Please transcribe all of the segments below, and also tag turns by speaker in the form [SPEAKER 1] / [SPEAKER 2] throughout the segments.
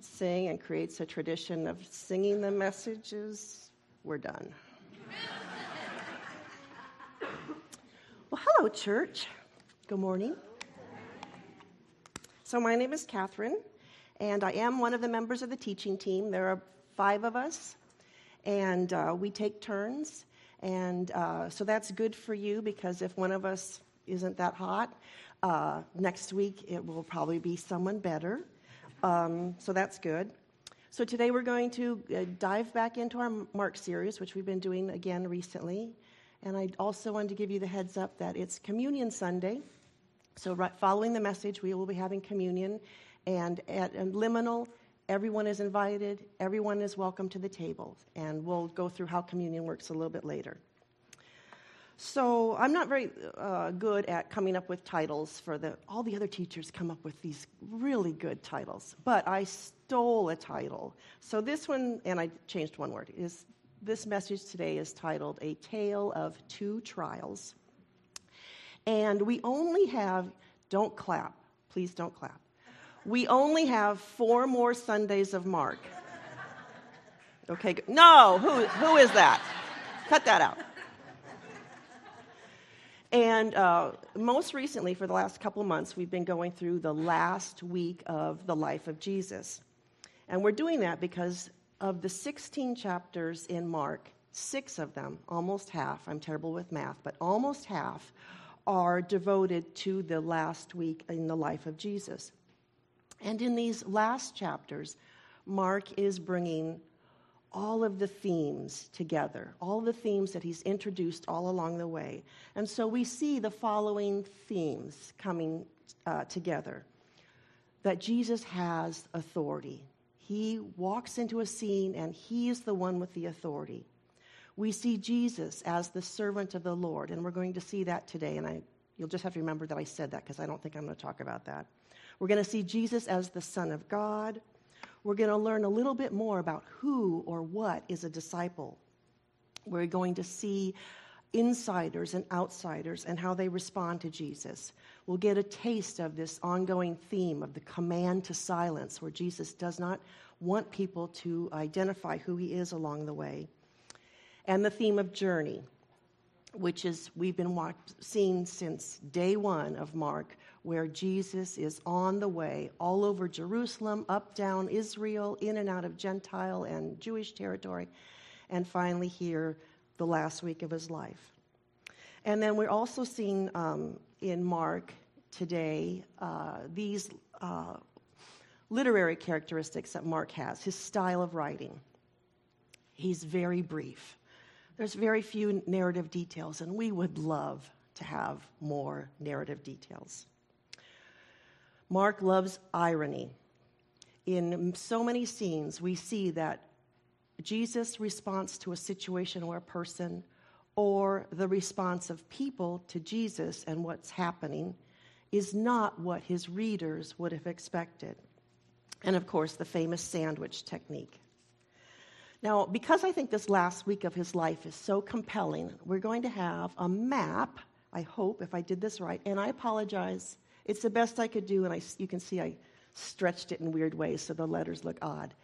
[SPEAKER 1] sing and creates a tradition of singing the messages, we're done. well, hello, church. Good morning. So, my name is Catherine, and I am one of the members of the teaching team. There are five of us, and uh, we take turns. And uh, so that's good for you because if one of us isn't that hot, uh, next week it will probably be someone better. Um, so that's good. So today we're going to uh, dive back into our Mark series, which we've been doing again recently. And I also wanted to give you the heads up that it's Communion Sunday. So, right, following the message, we will be having communion. And at Liminal, everyone is invited, everyone is welcome to the table. And we'll go through how communion works a little bit later. So I'm not very uh, good at coming up with titles for the. All the other teachers come up with these really good titles, but I stole a title. So this one, and I changed one word. Is this message today is titled "A Tale of Two Trials," and we only have. Don't clap, please. Don't clap. We only have four more Sundays of Mark. Okay. No, who who is that? Cut that out. And uh, most recently, for the last couple months, we've been going through the last week of the life of Jesus. And we're doing that because of the 16 chapters in Mark, six of them, almost half, I'm terrible with math, but almost half, are devoted to the last week in the life of Jesus. And in these last chapters, Mark is bringing all of the themes together, all the themes that he's introduced all along the way. And so we see the following themes coming uh, together that Jesus has authority. He walks into a scene and he is the one with the authority. We see Jesus as the servant of the Lord, and we're going to see that today. And I, you'll just have to remember that I said that because I don't think I'm going to talk about that. We're going to see Jesus as the Son of God we're going to learn a little bit more about who or what is a disciple. We're going to see insiders and outsiders and how they respond to Jesus. We'll get a taste of this ongoing theme of the command to silence, where Jesus does not want people to identify who he is along the way. And the theme of journey, which is we've been seeing since day one of Mark, where Jesus is on the way all over Jerusalem, up, down Israel, in and out of Gentile and Jewish territory, and finally here, the last week of his life. And then we're also seeing um, in Mark today uh, these uh, literary characteristics that Mark has his style of writing. He's very brief. There's very few narrative details, and we would love to have more narrative details. Mark loves irony. In so many scenes, we see that Jesus' response to a situation or a person, or the response of people to Jesus and what's happening, is not what his readers would have expected. And of course, the famous sandwich technique. Now, because I think this last week of his life is so compelling, we're going to have a map, I hope, if I did this right, and I apologize it's the best I could do, and I, you can see I stretched it in weird ways so the letters look odd.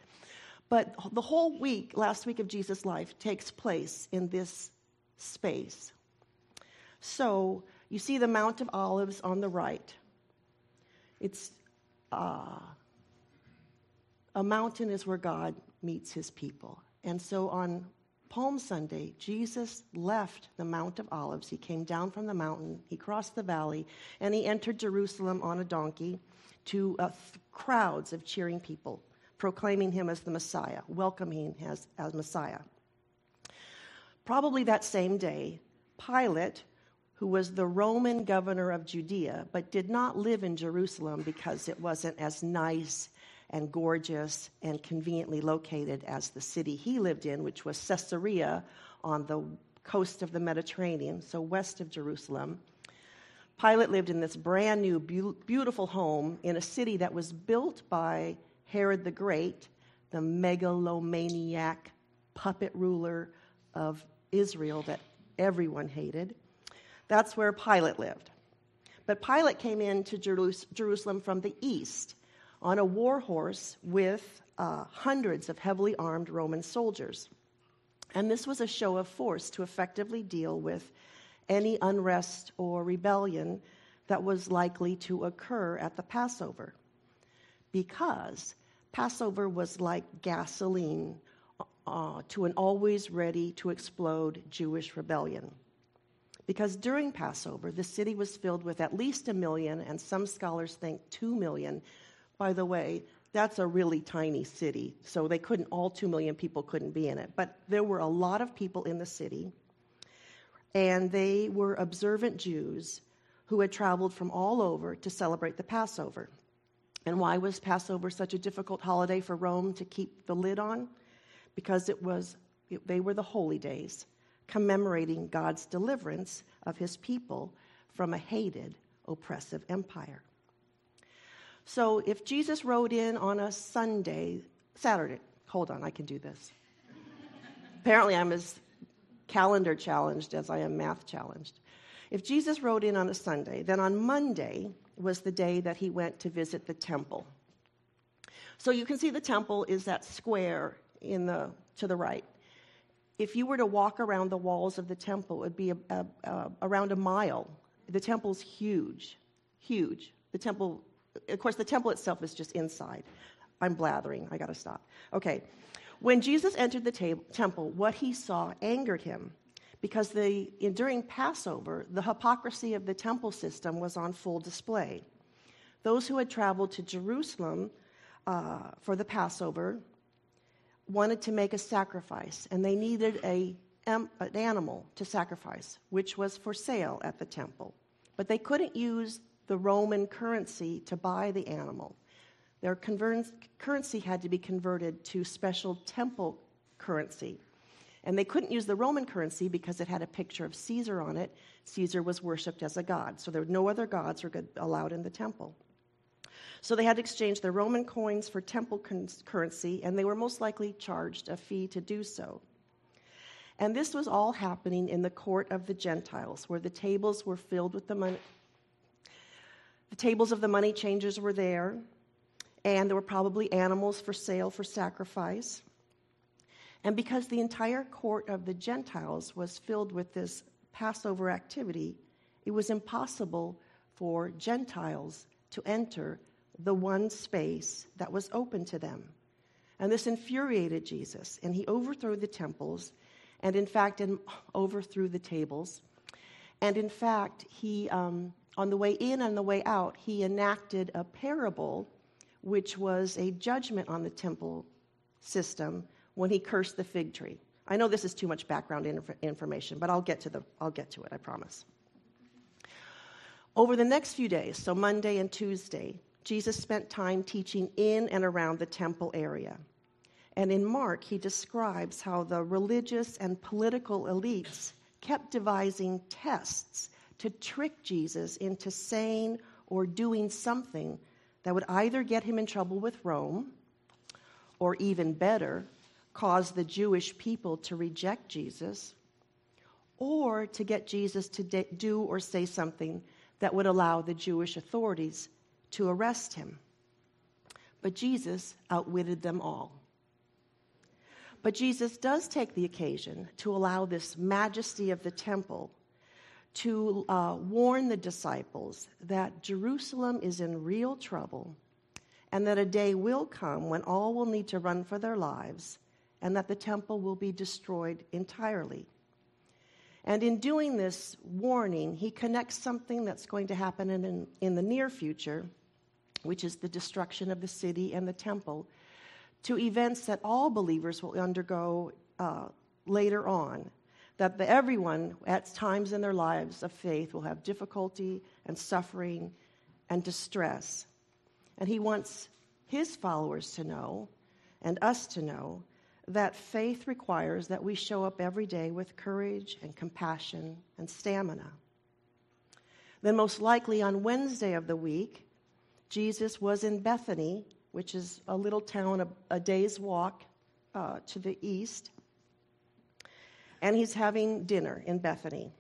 [SPEAKER 1] But the whole week, last week of Jesus' life, takes place in this space. So you see the Mount of Olives on the right. It's uh, a mountain is where God meets his people. And so on Palm Sunday, Jesus left the Mount of Olives. He came down from the mountain, he crossed the valley, and he entered Jerusalem on a donkey to uh, crowds of cheering people, proclaiming him as the Messiah, welcoming him as, as Messiah. Probably that same day, Pilate, who was the Roman governor of Judea, but did not live in Jerusalem because it wasn't as nice and gorgeous and conveniently located as the city he lived in, which was Caesarea on the coast of the Mediterranean, so west of Jerusalem. Pilate lived in this brand new, beautiful home in a city that was built by Herod the Great, the megalomaniac puppet ruler of Israel that everyone hated. That's where Pilate lived. But Pilate came into Jerusalem from the east on a war horse with uh, hundreds of heavily armed Roman soldiers. And this was a show of force to effectively deal with any unrest or rebellion that was likely to occur at the Passover. Because Passover was like gasoline uh, to an always ready to explode Jewish rebellion. Because during Passover, the city was filled with at least a million, and some scholars think two million. By the way, that's a really tiny city, so they couldn't, all two million people couldn't be in it. But there were a lot of people in the city, and they were observant Jews who had traveled from all over to celebrate the Passover. And why was Passover such a difficult holiday for Rome to keep the lid on? Because it was, they were the holy days commemorating God's deliverance of his people from a hated, oppressive empire. So if Jesus rode in on a Sunday, Saturday, hold on, I can do this. Apparently, I'm as calendar challenged as I am math challenged. If Jesus rode in on a Sunday, then on Monday was the day that he went to visit the temple. So you can see the temple is that square in the to the right if you were to walk around the walls of the temple, it would be a, a, a, around a mile. The temple's huge, huge. The temple, of course, the temple itself is just inside. I'm blathering. I got to stop. Okay. When Jesus entered the ta- temple, what he saw angered him because the, in, during Passover, the hypocrisy of the temple system was on full display. Those who had traveled to Jerusalem uh, for the Passover wanted to make a sacrifice, and they needed a, an animal to sacrifice, which was for sale at the temple. But they couldn't use the Roman currency to buy the animal. Their conver- currency had to be converted to special temple currency. And they couldn't use the Roman currency because it had a picture of Caesar on it. Caesar was worshipped as a god, so there were no other gods were allowed in the temple. So they had to exchange their Roman coins for temple currency, and they were most likely charged a fee to do so. And this was all happening in the court of the Gentiles, where the tables were filled with the money. The tables of the money changers were there, and there were probably animals for sale for sacrifice. And because the entire court of the Gentiles was filled with this Passover activity, it was impossible for Gentiles to enter the one space that was open to them. And this infuriated Jesus, and he overthrew the temples, and in fact, in, overthrew the tables. And in fact, he, um, on the way in and the way out, he enacted a parable which was a judgment on the temple system when he cursed the fig tree. I know this is too much background inf- information, but I'll get to the I'll get to it, I promise. Over the next few days, so Monday and Tuesday, Jesus spent time teaching in and around the temple area. And in Mark, he describes how the religious and political elites kept devising tests to trick Jesus into saying or doing something that would either get him in trouble with Rome or, even better, cause the Jewish people to reject Jesus or to get Jesus to do or say something that would allow the Jewish authorities to arrest him. But Jesus outwitted them all. But Jesus does take the occasion to allow this majesty of the temple to uh, warn the disciples that Jerusalem is in real trouble and that a day will come when all will need to run for their lives and that the temple will be destroyed entirely. And in doing this warning, he connects something that's going to happen in, in the near future which is the destruction of the city and the temple, to events that all believers will undergo uh, later on. That everyone, at times in their lives of faith, will have difficulty and suffering and distress. And he wants his followers to know, and us to know, that faith requires that we show up every day with courage and compassion and stamina. Then, most likely on Wednesday of the week, Jesus was in Bethany, which is a little town a, a day's walk uh, to the east, and he's having dinner in Bethany.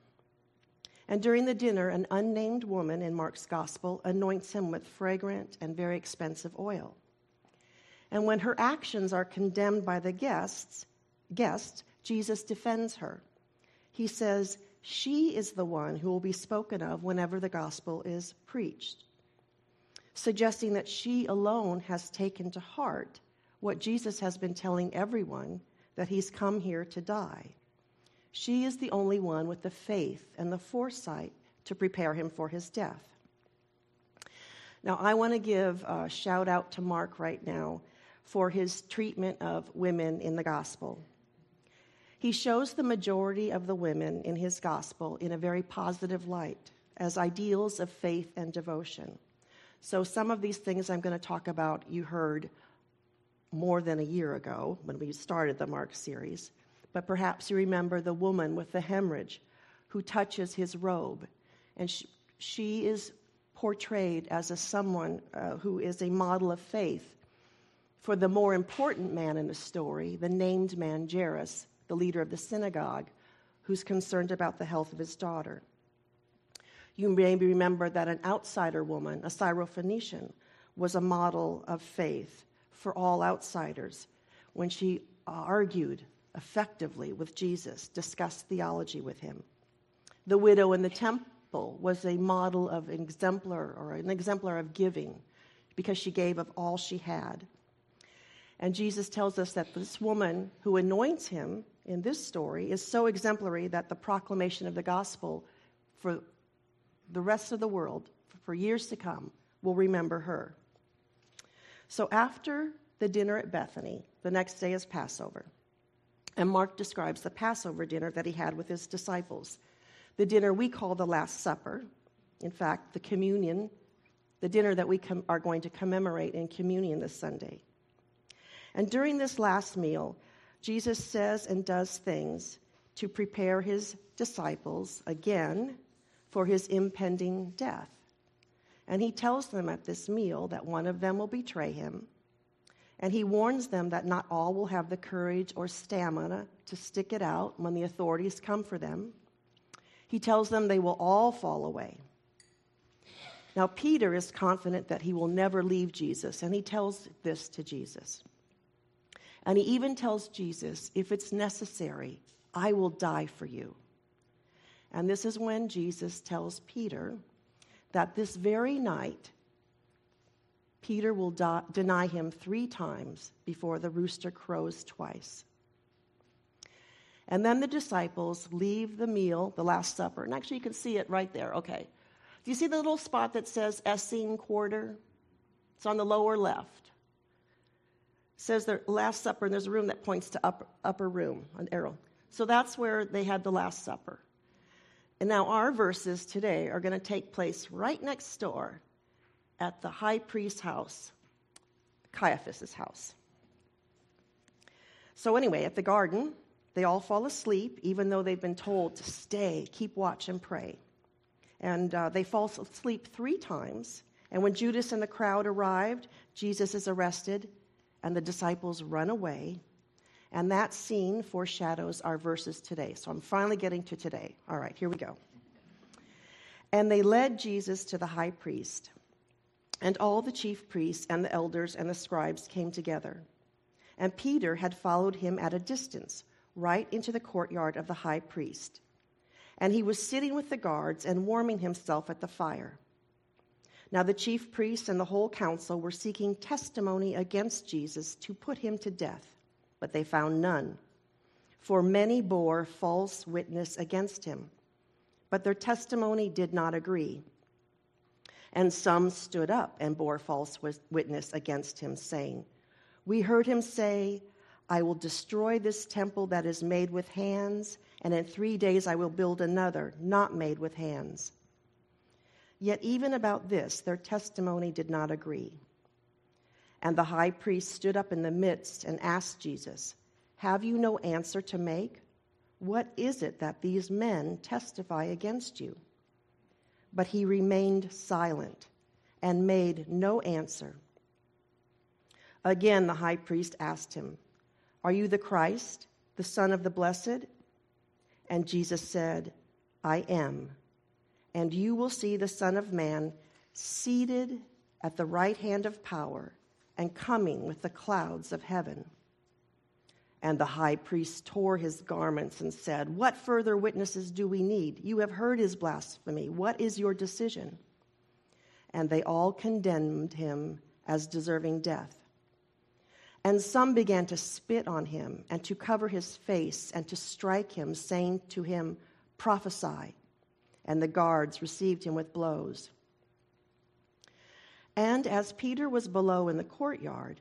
[SPEAKER 1] And during the dinner, an unnamed woman in Mark's gospel anoints him with fragrant and very expensive oil. And when her actions are condemned by the guests, guests, Jesus defends her. He says, She is the one who will be spoken of whenever the gospel is preached, suggesting that she alone has taken to heart what Jesus has been telling everyone that he's come here to die. She is the only one with the faith and the foresight to prepare him for his death. Now, I want to give a shout out to Mark right now for his treatment of women in the gospel. He shows the majority of the women in his gospel in a very positive light as ideals of faith and devotion. So, some of these things I'm going to talk about, you heard more than a year ago when we started the Mark series. But perhaps you remember the woman with the hemorrhage who touches his robe. And she, she is portrayed as a someone uh, who is a model of faith for the more important man in the story, the named man Jairus, the leader of the synagogue, who's concerned about the health of his daughter. You may remember that an outsider woman, a Syrophoenician, was a model of faith for all outsiders when she argued effectively with Jesus, discussed theology with him. The widow in the temple was a model of an exemplar or an exemplar of giving because she gave of all she had. And Jesus tells us that this woman who anoints him in this story is so exemplary that the proclamation of the gospel for the rest of the world, for years to come, will remember her. So after the dinner at Bethany, the next day is Passover. And Mark describes the Passover dinner that he had with his disciples. The dinner we call the Last Supper. In fact, the communion, the dinner that we com- are going to commemorate in communion this Sunday. And during this last meal, Jesus says and does things to prepare his disciples again for his impending death. And he tells them at this meal that one of them will betray him. And he warns them that not all will have the courage or stamina to stick it out when the authorities come for them. He tells them they will all fall away. Now, Peter is confident that he will never leave Jesus, and he tells this to Jesus. And he even tells Jesus, if it's necessary, I will die for you. And this is when Jesus tells Peter that this very night, Peter will deny him three times before the rooster crows twice. And then the disciples leave the meal, the Last Supper. And actually, you can see it right there. Okay. Do you see the little spot that says Essene Quarter? It's on the lower left says the Last Supper, and there's a room that points to upper, upper room, an arrow. So that's where they had the Last Supper. And now our verses today are going to take place right next door at the high priest's house, Caiaphas's house. So, anyway, at the garden, they all fall asleep, even though they've been told to stay, keep watch, and pray. And uh, they fall asleep three times. And when Judas and the crowd arrived, Jesus is arrested and the disciples run away. And that scene foreshadows our verses today. So I'm finally getting to today. All right, here we go. And they led Jesus to the high priest. And all the chief priests and the elders and the scribes came together. And Peter had followed him at a distance, right into the courtyard of the high priest. And he was sitting with the guards and warming himself at the fire. Now, the chief priests and the whole council were seeking testimony against Jesus to put him to death, but they found none. For many bore false witness against him, but their testimony did not agree. And some stood up and bore false witness against him, saying, We heard him say, I will destroy this temple that is made with hands, and in three days I will build another, not made with hands. Yet, even about this, their testimony did not agree. And the high priest stood up in the midst and asked Jesus, Have you no answer to make? What is it that these men testify against you? But he remained silent and made no answer. Again, the high priest asked him, Are you the Christ, the Son of the Blessed? And Jesus said, I am and you will see the Son of Man seated at the right hand of power and coming with the clouds of heaven. And the high priest tore his garments and said, What further witnesses do we need? You have heard his blasphemy. What is your decision? And they all condemned him as deserving death. And some began to spit on him and to cover his face and to strike him, saying to him, Prophesy. And the guards received him with blows. And as Peter was below in the courtyard,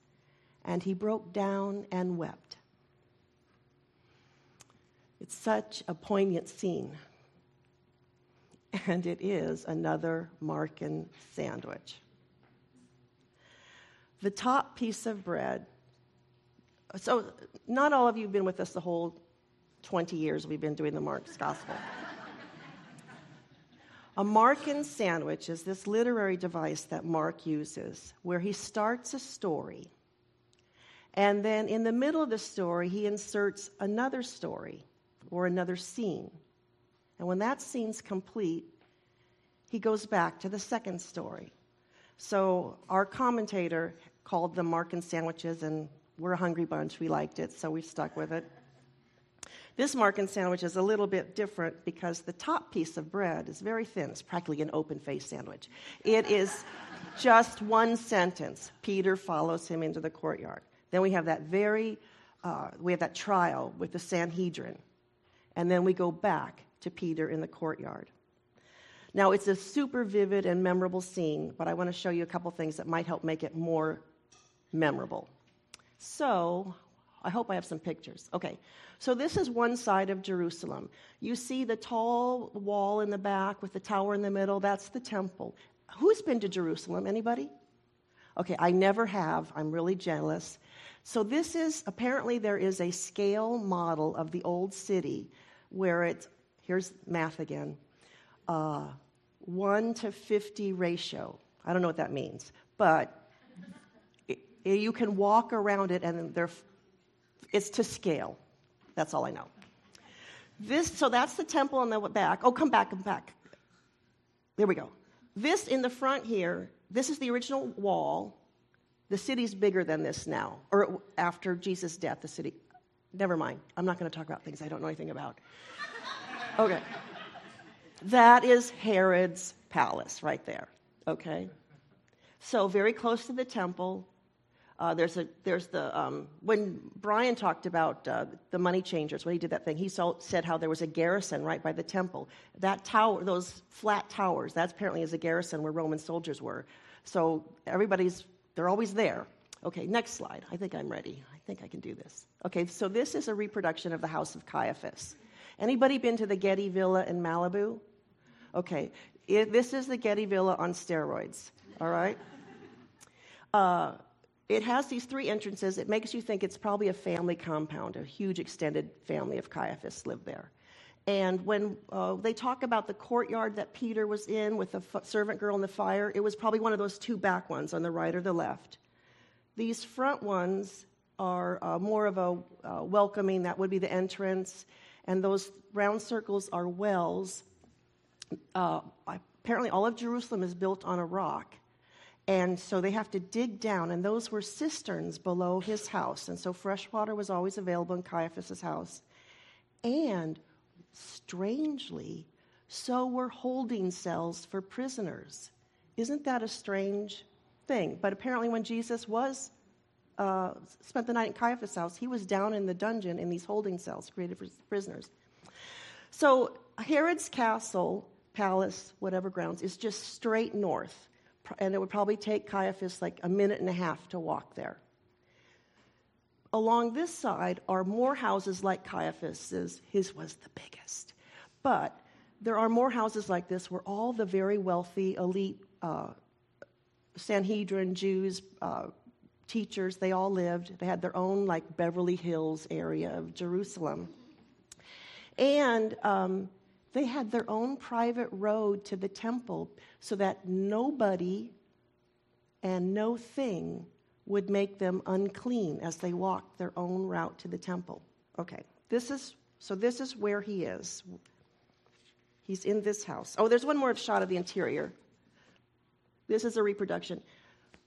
[SPEAKER 1] And he broke down and wept. It's such a poignant scene. And it is another Markan sandwich. The top piece of bread. So, not all of you have been with us the whole 20 years we've been doing the Mark's Gospel. A Markan sandwich is this literary device that Mark uses where he starts a story. And then in the middle of the story, he inserts another story or another scene. And when that scene's complete, he goes back to the second story. So our commentator called them Markan sandwiches, and we're a hungry bunch. We liked it, so we stuck with it. This Markan sandwich is a little bit different because the top piece of bread is very thin. It's practically an open faced sandwich. It is just one sentence. Peter follows him into the courtyard. Then we have that very, uh, we have that trial with the Sanhedrin. And then we go back to Peter in the courtyard. Now, it's a super vivid and memorable scene, but I want to show you a couple things that might help make it more memorable. So, I hope I have some pictures. Okay, so this is one side of Jerusalem. You see the tall wall in the back with the tower in the middle, that's the temple. Who's been to Jerusalem? Anybody? Okay, I never have. I'm really jealous. So this is apparently there is a scale model of the old city where it's here's math again. Uh, 1 to 50 ratio. I don't know what that means, but it, you can walk around it and there it's to scale. That's all I know. This, so that's the temple on the back. Oh, come back, come back. There we go. This in the front here, this is the original wall. The city's bigger than this now, or after Jesus' death, the city. Never mind. I'm not going to talk about things I don't know anything about. Okay. That is Herod's palace right there. Okay. So, very close to the temple, uh, there's, a, there's the, um, when Brian talked about uh, the money changers, when he did that thing, he saw, said how there was a garrison right by the temple. That tower, those flat towers, that apparently is a garrison where Roman soldiers were. So everybody's, they're always there. Okay, next slide. I think I'm ready. I think I can do this. Okay, so this is a reproduction of the house of Caiaphas. Anybody been to the Getty Villa in Malibu? Okay, it, this is the Getty Villa on steroids, all right? Uh, it has these three entrances. It makes you think it's probably a family compound. A huge extended family of Caiaphas lived there. And when uh, they talk about the courtyard that Peter was in with the f- servant girl in the fire, it was probably one of those two back ones on the right or the left. These front ones are uh, more of a uh, welcoming, that would be the entrance. And those round circles are wells. Uh, apparently, all of Jerusalem is built on a rock. And so they have to dig down, and those were cisterns below his house. And so fresh water was always available in Caiaphas' house. And strangely, so were holding cells for prisoners. Isn't that a strange thing? But apparently, when Jesus was uh, spent the night in Caiaphas' house, he was down in the dungeon in these holding cells created for prisoners. So Herod's castle, palace, whatever grounds, is just straight north, and it would probably take Caiaphas like a minute and a half to walk there. Along this side are more houses like Caiaphas's. His was the biggest, but there are more houses like this where all the very wealthy, elite uh, Sanhedrin Jews, uh, teachers, they all lived. They had their own, like, Beverly Hills area of Jerusalem. And um, they had their own private road to the temple so that nobody and no thing would make them unclean as they walked their own route to the temple. Okay, this is so this is where he is. He's in this house. Oh, there's one more shot of the interior. This is a reproduction.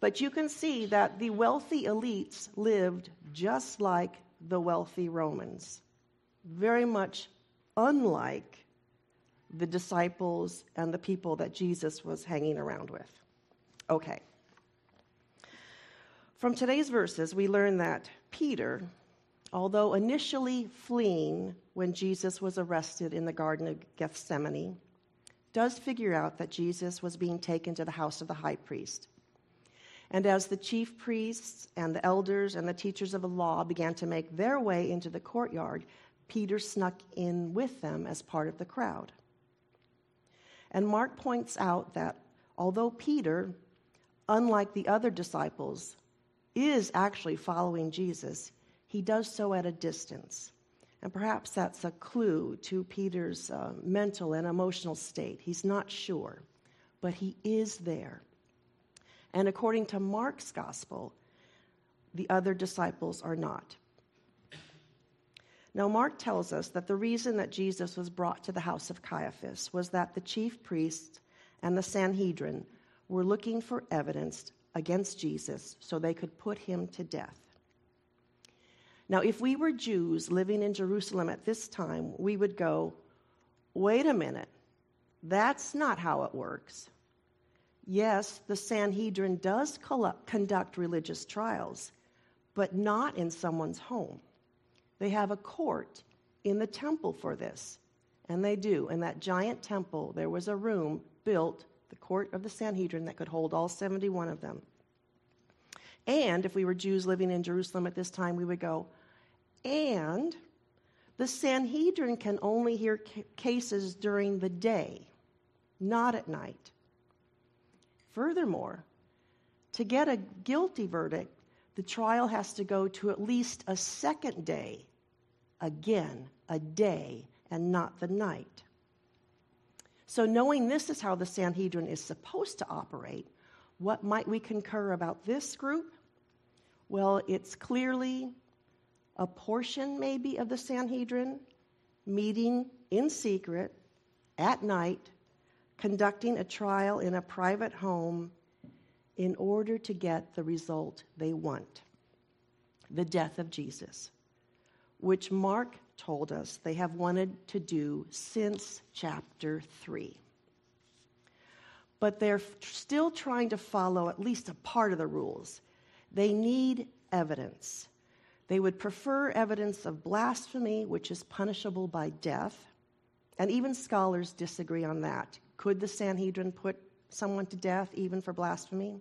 [SPEAKER 1] But you can see that the wealthy elites lived just like the wealthy Romans, very much unlike the disciples and the people that Jesus was hanging around with. Okay. From today's verses, we learn that Peter, although initially fleeing when Jesus was arrested in the Garden of Gethsemane, does figure out that Jesus was being taken to the house of the high priest. And as the chief priests and the elders and the teachers of the law began to make their way into the courtyard, Peter snuck in with them as part of the crowd. And Mark points out that although Peter, unlike the other disciples, is actually following Jesus, he does so at a distance. And perhaps that's a clue to Peter's uh, mental and emotional state. He's not sure, but he is there. And according to Mark's gospel, the other disciples are not. Now, Mark tells us that the reason that Jesus was brought to the house of Caiaphas was that the chief priests and the Sanhedrin were looking for evidence against Jesus so they could put him to death. Now, if we were Jews living in Jerusalem at this time, we would go, wait a minute, that's not how it works. Yes, the Sanhedrin does conduct religious trials, but not in someone's home. They have a court in the temple for this, and they do. In that giant temple, there was a room built the court of the Sanhedrin that could hold all 71 of them. And if we were Jews living in Jerusalem at this time, we would go, and the Sanhedrin can only hear cases during the day, not at night. Furthermore, to get a guilty verdict, the trial has to go to at least a second day. Again, a day and not the night. So, knowing this is how the Sanhedrin is supposed to operate, what might we concur about this group? Well, it's clearly a portion, maybe, of the Sanhedrin meeting in secret at night, conducting a trial in a private home in order to get the result they want the death of Jesus, which Mark told us they have wanted to do since chapter 3. But they're still trying to follow at least a part of the rules. They need evidence. They would prefer evidence of blasphemy, which is punishable by death. And even scholars disagree on that. Could the Sanhedrin put someone to death even for blasphemy?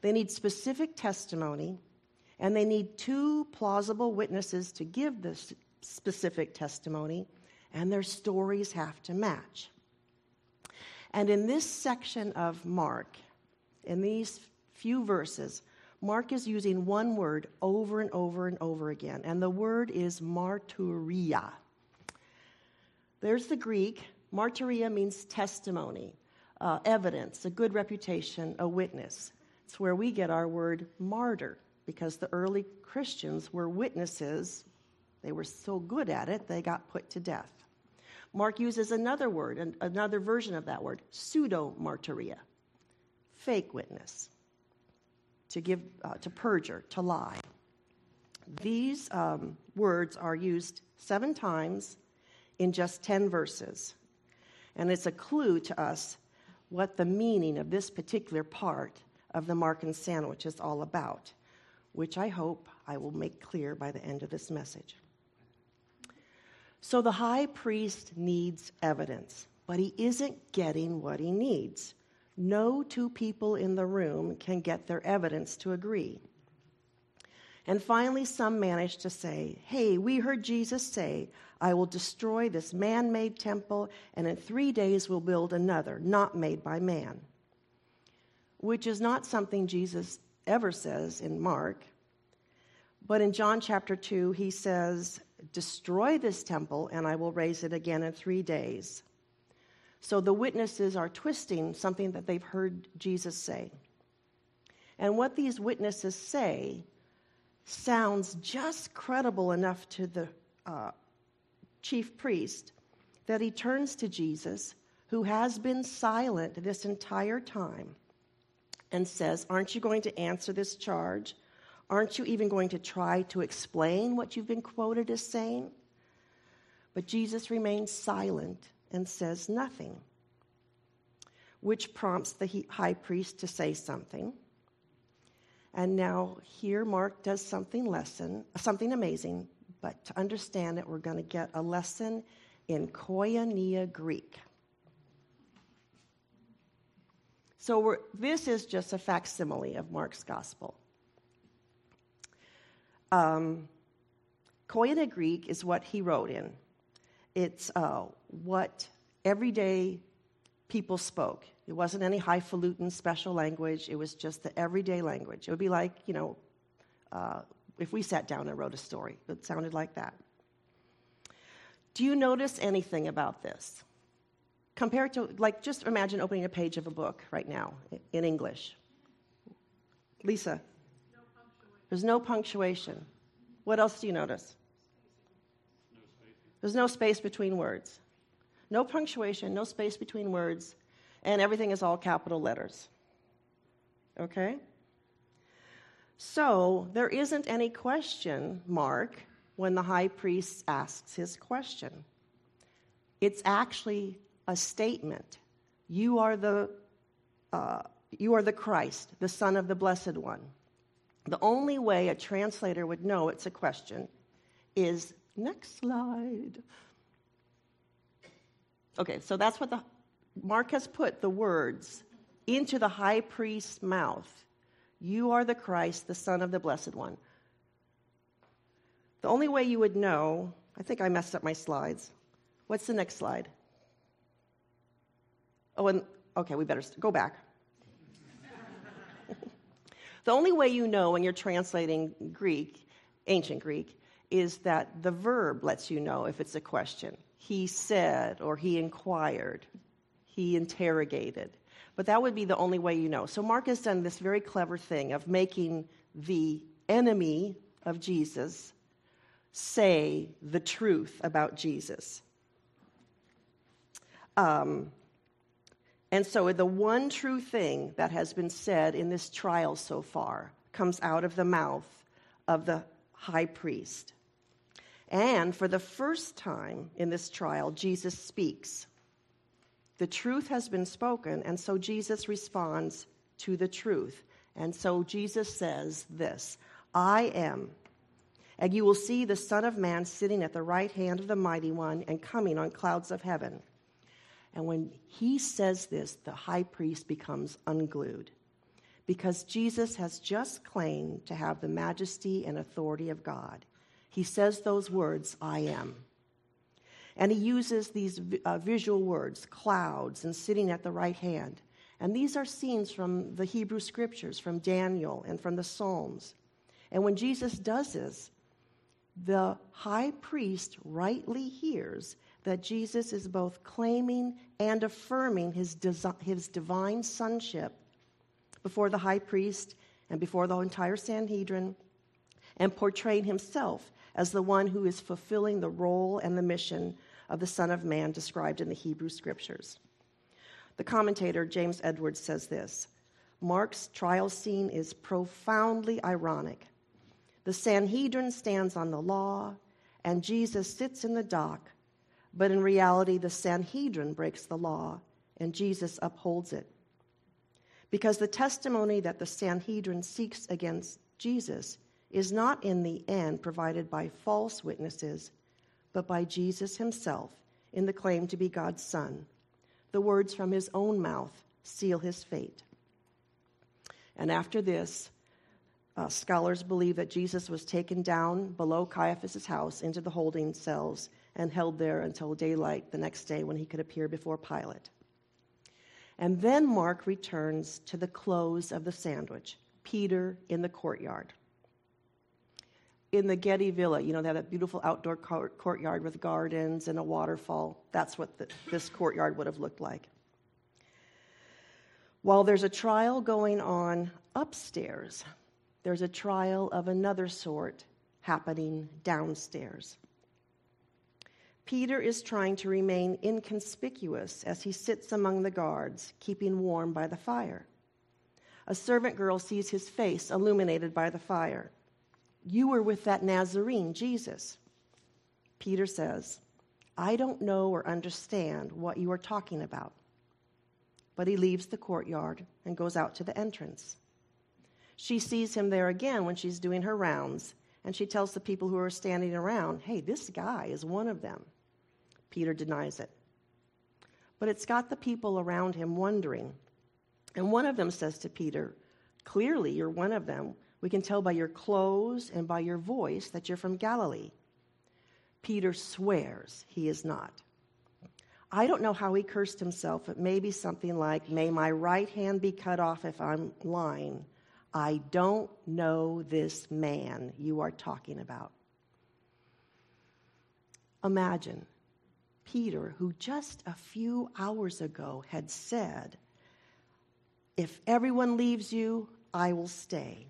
[SPEAKER 1] They need specific testimony, and they need two plausible witnesses to give this specific testimony, and their stories have to match. And in this section of Mark, in these few verses, Mark is using one word over and over and over again, and the word is martyria. There's the Greek. Martyria means testimony, uh, evidence, a good reputation, a witness. It's where we get our word martyr, because the early Christians were witnesses. They were so good at it, they got put to death. Mark uses another word, another version of that word, pseudo martyria, fake witness to give, uh, to perjure, to lie. These um, words are used seven times in just 10 verses. And it's a clue to us what the meaning of this particular part of the Markan sandwich is all about, which I hope I will make clear by the end of this message. So the high priest needs evidence, but he isn't getting what he needs. No two people in the room can get their evidence to agree. And finally, some manage to say, Hey, we heard Jesus say, I will destroy this man made temple, and in three days we'll build another, not made by man. Which is not something Jesus ever says in Mark. But in John chapter 2, he says, Destroy this temple, and I will raise it again in three days. So the witnesses are twisting something that they've heard Jesus say. And what these witnesses say sounds just credible enough to the uh, chief priest that he turns to Jesus, who has been silent this entire time, and says, Aren't you going to answer this charge? Aren't you even going to try to explain what you've been quoted as saying? But Jesus remains silent and says nothing, which prompts the high priest to say something. And now here Mark does something lesson, something amazing, but to understand it, we're going to get a lesson in Koinonia Greek. So this is just a facsimile of Mark's gospel. Um, Koine Greek is what he wrote in. It's uh, what everyday people spoke. It wasn't any highfalutin special language. It was just the everyday language. It would be like, you know, uh, if we sat down and wrote a story, it sounded like that. Do you notice anything about this? Compared to, like, just imagine opening a page of a book right now in English. Lisa? There's no punctuation. What else do you notice? There's no space between words. No punctuation, no space between words, and everything is all capital letters. Okay? So there isn't any question mark when the high priest asks his question. It's actually a statement. You are the, uh, you are the Christ, the Son of the Blessed One. The only way a translator would know it's a question is next slide. Okay, so that's what the Mark has put the words into the high priest's mouth. You are the Christ, the Son of the Blessed One. The only way you would know, I think I messed up my slides. What's the next slide? Oh, and okay, we better go back. The only way you know when you're translating Greek, ancient Greek, is that the verb lets you know if it's a question. He said, or he inquired, he interrogated. But that would be the only way you know. So Mark has done this very clever thing of making the enemy of Jesus say the truth about Jesus. Um, and so, the one true thing that has been said in this trial so far comes out of the mouth of the high priest. And for the first time in this trial, Jesus speaks. The truth has been spoken, and so Jesus responds to the truth. And so Jesus says this I am. And you will see the Son of Man sitting at the right hand of the Mighty One and coming on clouds of heaven. And when he says this, the high priest becomes unglued because Jesus has just claimed to have the majesty and authority of God. He says those words, I am. And he uses these uh, visual words, clouds and sitting at the right hand. And these are scenes from the Hebrew scriptures, from Daniel and from the Psalms. And when Jesus does this, the high priest rightly hears that Jesus is both claiming and affirming his, his divine sonship before the high priest and before the entire Sanhedrin, and portraying himself as the one who is fulfilling the role and the mission of the Son of Man described in the Hebrew Scriptures. The commentator James Edwards says this Mark's trial scene is profoundly ironic. The Sanhedrin stands on the law, and Jesus sits in the dock But in reality, the Sanhedrin breaks the law, and Jesus upholds it. Because the testimony that the Sanhedrin seeks against Jesus is not in the end provided by false witnesses, but by Jesus himself in the claim to be God's Son. The words from his own mouth seal his fate. And after this, uh, scholars believe that Jesus was taken down below Caiaphas' house into the holding cells and held there until daylight the next day when he could appear before Pilate. And then Mark returns to the close of the sandwich Peter in the courtyard. In the Getty Villa, you know, they have that beautiful outdoor courtyard with gardens and a waterfall. That's what the, this courtyard would have looked like. While there's a trial going on upstairs, there's a trial of another sort happening downstairs. Peter is trying to remain inconspicuous as he sits among the guards, keeping warm by the fire. A servant girl sees his face illuminated by the fire. You were with that Nazarene, Jesus. Peter says, I don't know or understand what you are talking about. But he leaves the courtyard and goes out to the entrance. She sees him there again when she's doing her rounds, and she tells the people who are standing around, Hey, this guy is one of them. Peter denies it. But it's got the people around him wondering. And one of them says to Peter, Clearly, you're one of them. We can tell by your clothes and by your voice that you're from Galilee. Peter swears he is not. I don't know how he cursed himself. It may be something like, May my right hand be cut off if I'm lying. I don't know this man you are talking about. Imagine Peter, who just a few hours ago had said, If everyone leaves you, I will stay.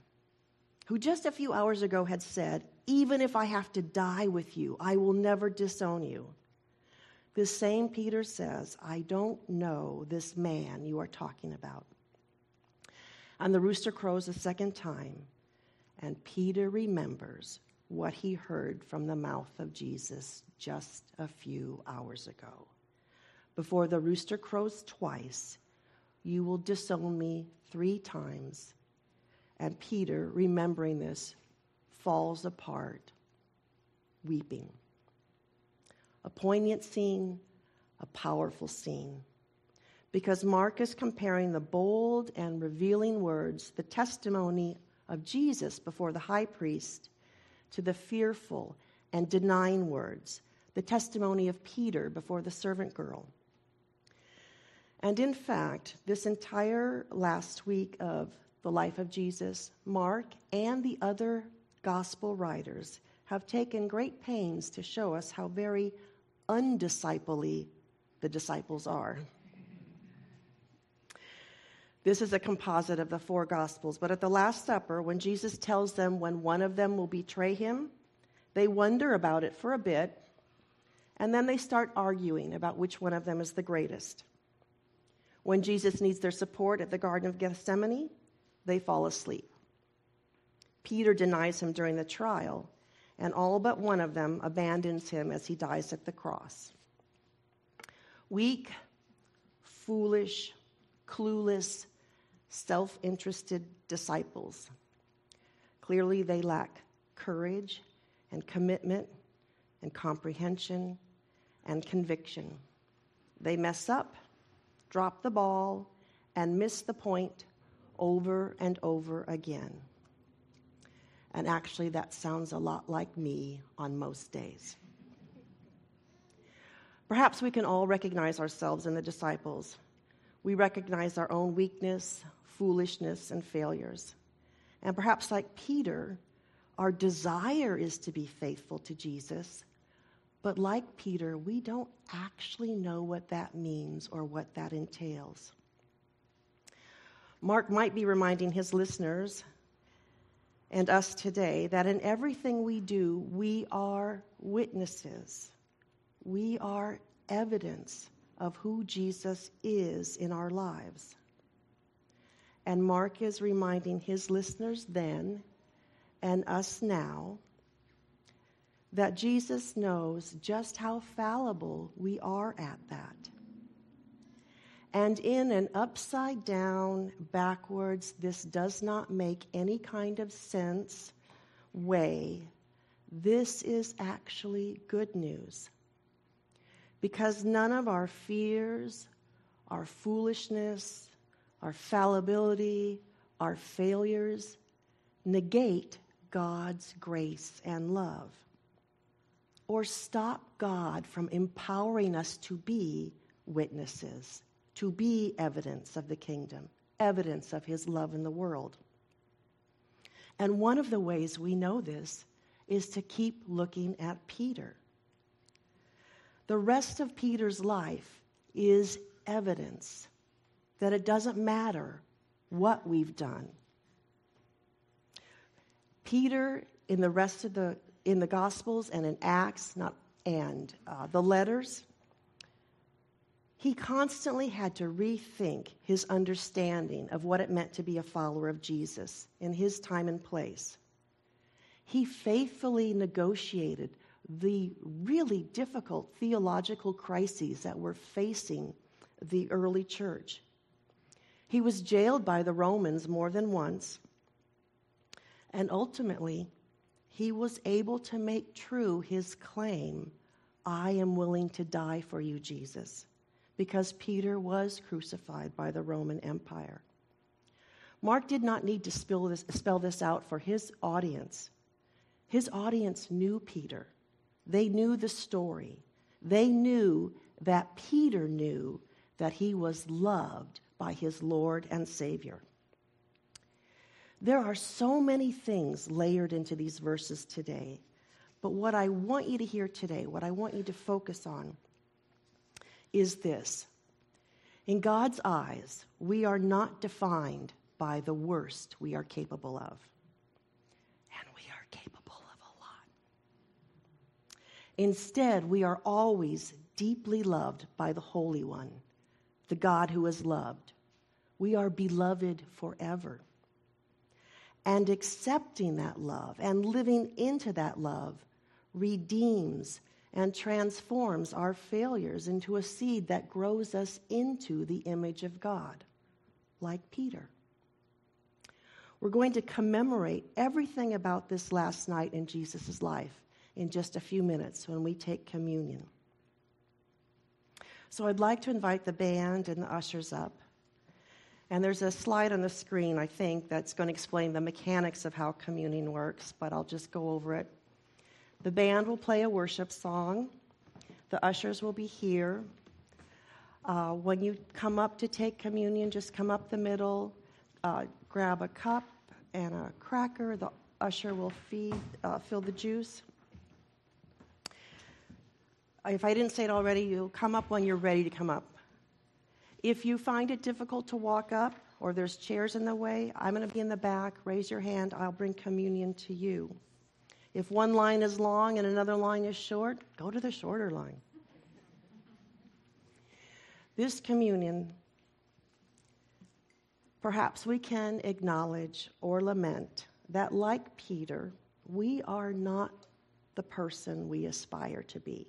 [SPEAKER 1] Who just a few hours ago had said, Even if I have to die with you, I will never disown you. This same Peter says, I don't know this man you are talking about. And the rooster crows a second time, and Peter remembers what he heard from the mouth of Jesus just a few hours ago. Before the rooster crows twice, you will disown me three times. And Peter, remembering this, falls apart, weeping. A poignant scene, a powerful scene. Because Mark is comparing the bold and revealing words, the testimony of Jesus before the high priest, to the fearful and denying words, the testimony of Peter before the servant girl. And in fact, this entire last week of the life of Jesus, Mark and the other gospel writers have taken great pains to show us how very undisciply the disciples are. This is a composite of the four Gospels. But at the Last Supper, when Jesus tells them when one of them will betray him, they wonder about it for a bit, and then they start arguing about which one of them is the greatest. When Jesus needs their support at the Garden of Gethsemane, they fall asleep. Peter denies him during the trial, and all but one of them abandons him as he dies at the cross. Weak, foolish, clueless, self interested disciples. Clearly, they lack courage and commitment and comprehension and conviction. They mess up, drop the ball, and miss the point over and over again. And actually, that sounds a lot like me on most days. Perhaps we can all recognize ourselves in the disciples. We recognize our own weakness, foolishness, and failures. And perhaps, like Peter, our desire is to be faithful to Jesus. But like Peter, we don't actually know what that means or what that entails. Mark might be reminding his listeners and us today that in everything we do, we are witnesses. We are evidence of who Jesus is in our lives. And Mark is reminding his listeners then and us now that Jesus knows just how fallible we are at that. And in an upside down, backwards, this does not make any kind of sense way, this is actually good news. Because none of our fears, our foolishness, our fallibility, our failures negate God's grace and love or stop God from empowering us to be witnesses, to be evidence of the kingdom, evidence of his love in the world. And one of the ways we know this is to keep looking at Peter. The rest of Peter's life is evidence that it doesn't matter what we've done. Peter, in the rest of the in the Gospels and in Acts, not and uh, the letters, he constantly had to rethink his understanding of what it meant to be a follower of Jesus in his time and place. He faithfully negotiated the really difficult theological crises that were facing the early church. He was jailed by the Romans more than once, and ultimately, he was able to make true his claim I am willing to die for you, Jesus, because Peter was crucified by the Roman Empire. Mark did not need to this, spell this out for his audience. His audience knew Peter. They knew the story. They knew that Peter knew that he was loved by his Lord and Savior. There are so many things layered into these verses today, but what I want you to hear today, what I want you to focus on, is this. In God's eyes, we are not defined by the worst we are capable of. And we are capable of a lot. Instead, we are always deeply loved by the Holy One, the God who is loved. We are beloved forever. And accepting that love and living into that love redeems and transforms our failures into a seed that grows us into the image of God, like Peter. We're going to commemorate everything about this last night in Jesus' life in just a few minutes when we take communion. So I'd like to invite the band and the ushers up. And there's a slide on the screen, I think, that's going to explain the mechanics of how communion works, but I'll just go over it. The band will play a worship song. The ushers will be here. Uh, when you come up to take communion, just come up the middle, uh, grab a cup and a cracker. The usher will feed, uh, fill the juice if I didn't say it already, you'll come up when you're ready to come up. If you find it difficult to walk up or there's chairs in the way, I'm going to be in the back. Raise your hand. I'll bring communion to you. If one line is long and another line is short, go to the shorter line. This communion, perhaps we can acknowledge or lament that, like Peter, we are not the person we aspire to be.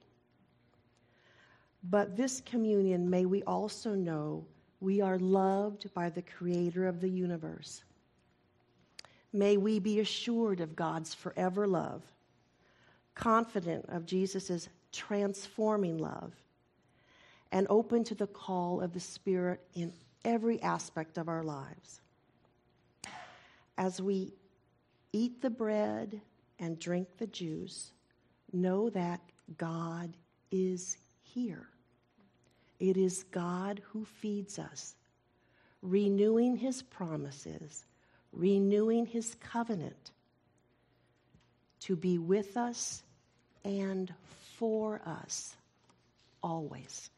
[SPEAKER 1] But this communion, may we also know we are loved by the Creator of the universe. May we be assured of God's forever love, confident of Jesus' transforming love, and open to the call of the Spirit in every aspect of our lives. As we eat the bread and drink the juice, know that God is here. It is God who feeds us, renewing his promises, renewing his covenant to be with us and for us always.